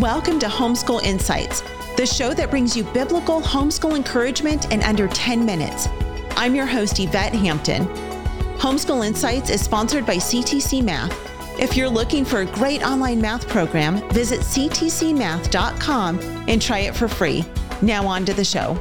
Welcome to Homeschool Insights, the show that brings you biblical homeschool encouragement in under 10 minutes. I'm your host, Yvette Hampton. Homeschool Insights is sponsored by CTC Math. If you're looking for a great online math program, visit ctcmath.com and try it for free. Now, on to the show.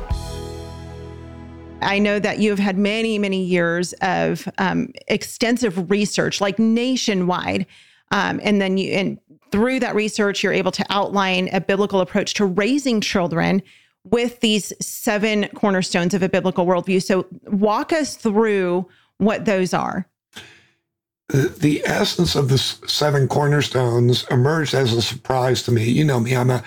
I know that you have had many, many years of um, extensive research, like nationwide. Um, and then you, and through that research, you're able to outline a biblical approach to raising children with these seven cornerstones of a biblical worldview. So, walk us through what those are. The, essence of the seven cornerstones emerged as a surprise to me. You know me, I'm a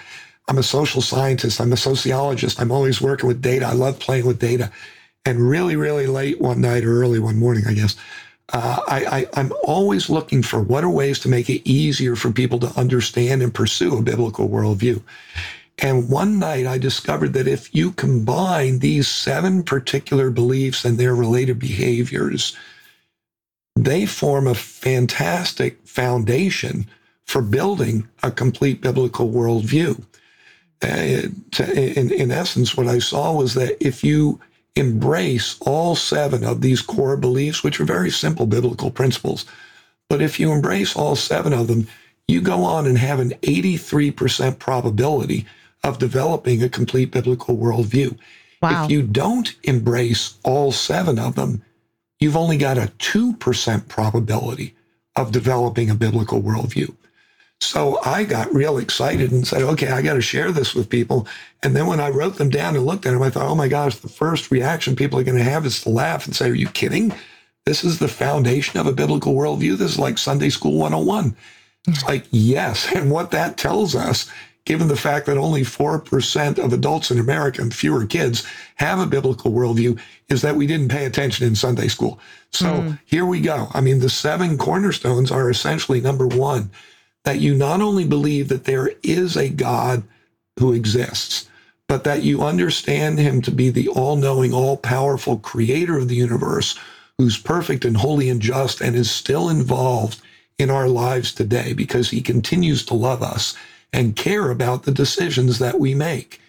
I'm a social scientist, I'm a sociologist, I'm always working with data. I love playing with data. And really, really late one night or early one morning, I guess, uh, I, I, am always looking for what are ways to make it easier for people to understand and pursue a biblical worldview. And one night I discovered that if you combine these seven particular beliefs and their related behaviors, they form a fantastic foundation for building a complete biblical worldview. Uh, to, in, in essence, what I saw was that if you embrace all seven of these core beliefs, which are very simple biblical principles. But if you embrace all seven of them, you go on and have an 83% probability of developing a complete biblical worldview. Wow. If you don't embrace all seven of them, you've only got a 2% probability of developing a biblical worldview. So I got real excited and said, okay, I got to share this with people. And then when I wrote them down and looked at them, I thought, oh my gosh, the first reaction people are going to have is to laugh and say, are you kidding? This is the foundation of a biblical worldview. This is like Sunday School 101. It's like, yes. And what that tells us, given the fact that only 4% of adults in America and fewer kids have a biblical worldview, is that we didn't pay attention in Sunday school. So mm. here we go. I mean, the seven cornerstones are essentially number one, that you not only believe that there is a God who exists, but that you understand him to be the all knowing, all powerful creator of the universe who's perfect and holy and just and is still involved in our lives today because he continues to love us and care about the decisions that we make.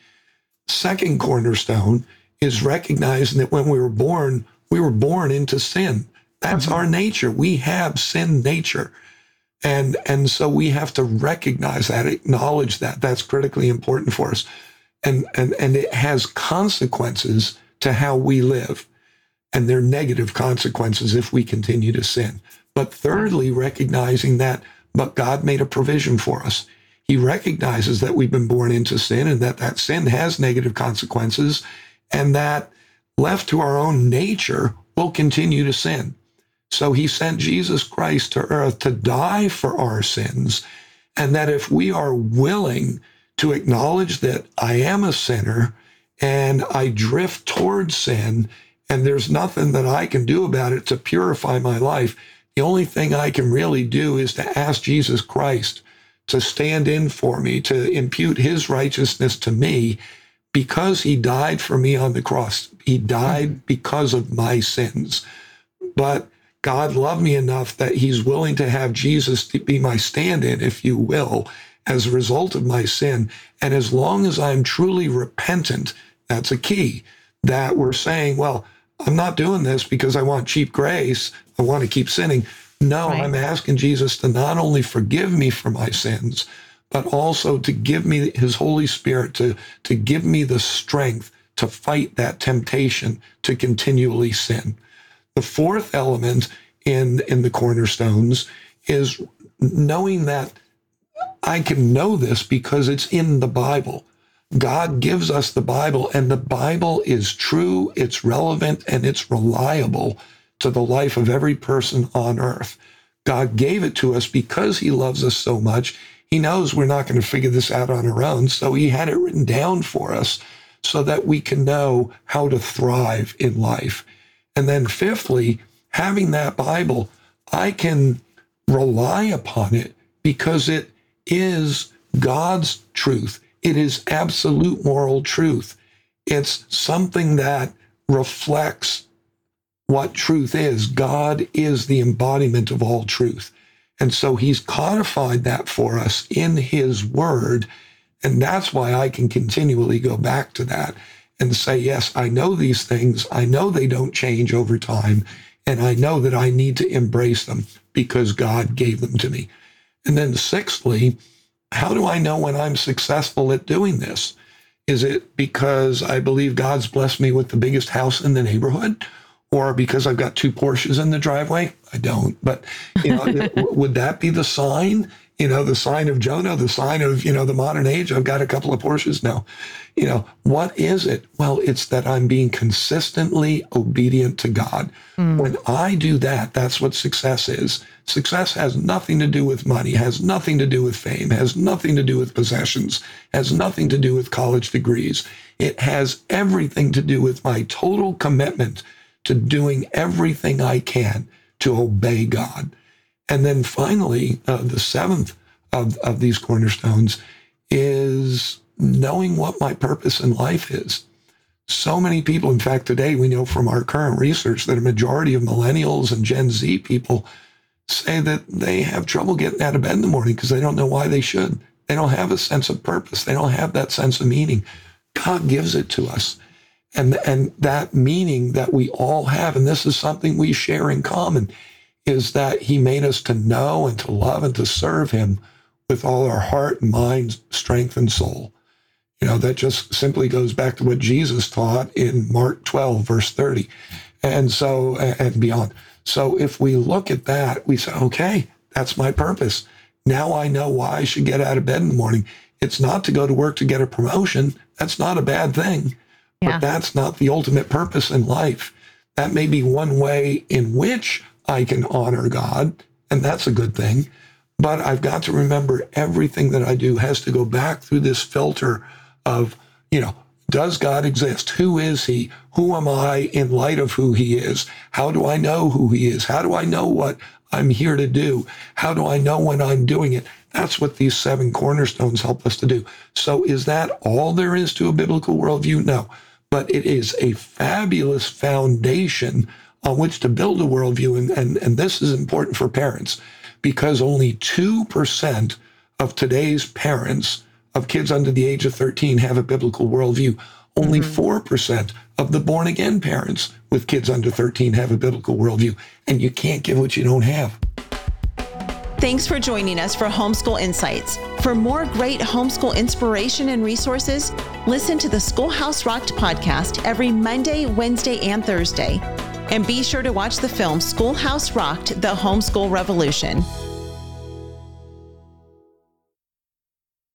Second cornerstone is recognizing that when we were born, we were born into sin. That's mm-hmm. our nature. We have sin nature. And, and so we have to recognize that, acknowledge that. That's critically important for us. And, and, and it has consequences to how we live. And they're negative consequences if we continue to sin. But thirdly, recognizing that, but God made a provision for us. He recognizes that we've been born into sin and that that sin has negative consequences and that left to our own nature, we'll continue to sin. So he sent Jesus Christ to earth to die for our sins. And that if we are willing to acknowledge that I am a sinner and I drift towards sin, and there's nothing that I can do about it to purify my life, the only thing I can really do is to ask Jesus Christ to stand in for me, to impute his righteousness to me because he died for me on the cross. He died mm-hmm. because of my sins. But God loved me enough that he's willing to have Jesus to be my stand in, if you will, as a result of my sin. And as long as I'm truly repentant, that's a key that we're saying, well, I'm not doing this because I want cheap grace. I want to keep sinning. No, right. I'm asking Jesus to not only forgive me for my sins, but also to give me his Holy Spirit to, to give me the strength to fight that temptation to continually sin. The fourth element in, in the cornerstones is knowing that I can know this because it's in the Bible. God gives us the Bible, and the Bible is true, it's relevant, and it's reliable to the life of every person on earth. God gave it to us because He loves us so much. He knows we're not going to figure this out on our own. So He had it written down for us so that we can know how to thrive in life. And then, fifthly, having that Bible, I can rely upon it because it is God's truth. It is absolute moral truth. It's something that reflects what truth is. God is the embodiment of all truth. And so he's codified that for us in his word. And that's why I can continually go back to that and say, yes, I know these things. I know they don't change over time. And I know that I need to embrace them because God gave them to me. And then sixthly, how do I know when I'm successful at doing this? Is it because I believe God's blessed me with the biggest house in the neighborhood? Or because I've got two Porsches in the driveway? I don't. But you know, would that be the sign? You know, the sign of Jonah, the sign of, you know, the modern age. I've got a couple of Porsches now. You know, what is it? Well, it's that I'm being consistently obedient to God. Mm. When I do that, that's what success is. Success has nothing to do with money, has nothing to do with fame, has nothing to do with possessions, has nothing to do with college degrees. It has everything to do with my total commitment to doing everything I can to obey God. And then finally, uh, the seventh of, of these cornerstones is knowing what my purpose in life is. So many people, in fact, today we know from our current research that a majority of millennials and Gen Z people say that they have trouble getting out of bed in the morning because they don't know why they should. They don't have a sense of purpose. They don't have that sense of meaning. God gives it to us. And, and that meaning that we all have, and this is something we share in common, is that he made us to know and to love and to serve him with all our heart, mind, strength, and soul. You know, that just simply goes back to what Jesus taught in Mark 12, verse 30, and so, and beyond. So if we look at that, we say, okay, that's my purpose. Now I know why I should get out of bed in the morning. It's not to go to work to get a promotion. That's not a bad thing, yeah. but that's not the ultimate purpose in life. That may be one way in which I can honor God, and that's a good thing. But I've got to remember everything that I do has to go back through this filter of, you know, does God exist? Who is he? Who am I in light of who he is? How do I know who he is? How do I know what I'm here to do? How do I know when I'm doing it? That's what these seven cornerstones help us to do. So is that all there is to a biblical worldview? No, but it is a fabulous foundation on which to build a worldview. And, and, and this is important for parents because only 2% of today's parents of kids under the age of 13 have a biblical worldview. Only mm-hmm. 4% of the born again parents with kids under 13 have a biblical worldview. And you can't give what you don't have. Thanks for joining us for Homeschool Insights. For more great homeschool inspiration and resources, listen to the Schoolhouse Rocked podcast every Monday, Wednesday, and Thursday. And be sure to watch the film Schoolhouse Rocked The Homeschool Revolution.